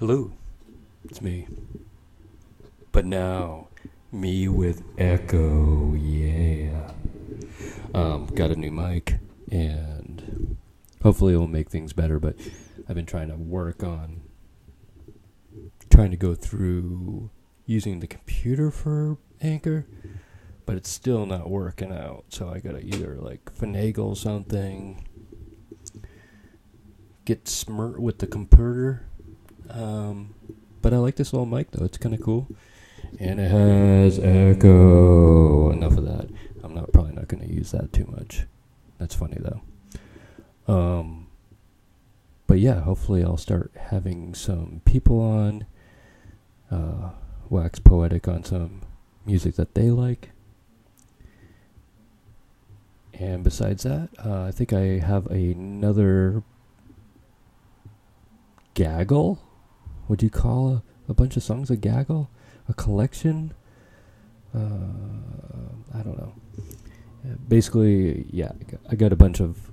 Hello, it's me. But now, me with Echo, yeah. Um, got a new mic, and hopefully it will make things better, but I've been trying to work on trying to go through using the computer for Anchor, but it's still not working out, so I gotta either like finagle something, get smart with the computer. Um, but I like this little mic though; it's kind of cool, and it has echo. Enough of that. I'm not probably not gonna use that too much. That's funny though. Um, but yeah, hopefully I'll start having some people on, uh, wax poetic on some music that they like. And besides that, uh, I think I have another gaggle. Would you call a, a bunch of songs a gaggle? A collection? Uh, I don't know. Basically, yeah, I got- I got a bunch of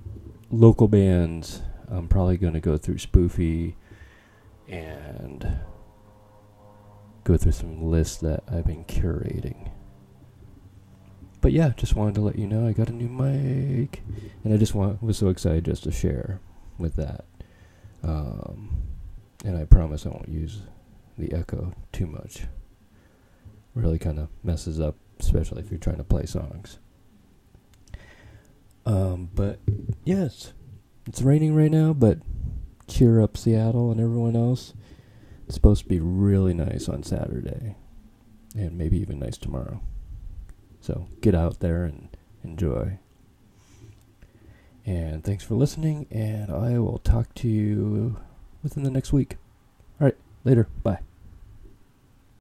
local bands. I'm probably going to go through Spoofy and go through some lists that I've been curating. But yeah, just wanted to let you know I got a new mic, and I just want was so excited just to share with that. And I promise I won't use the echo too much. Really kind of messes up, especially if you're trying to play songs. Um, but yes, it's raining right now, but cheer up, Seattle and everyone else. It's supposed to be really nice on Saturday, and maybe even nice tomorrow. So get out there and enjoy. And thanks for listening, and I will talk to you within the next week. All right, later. Bye.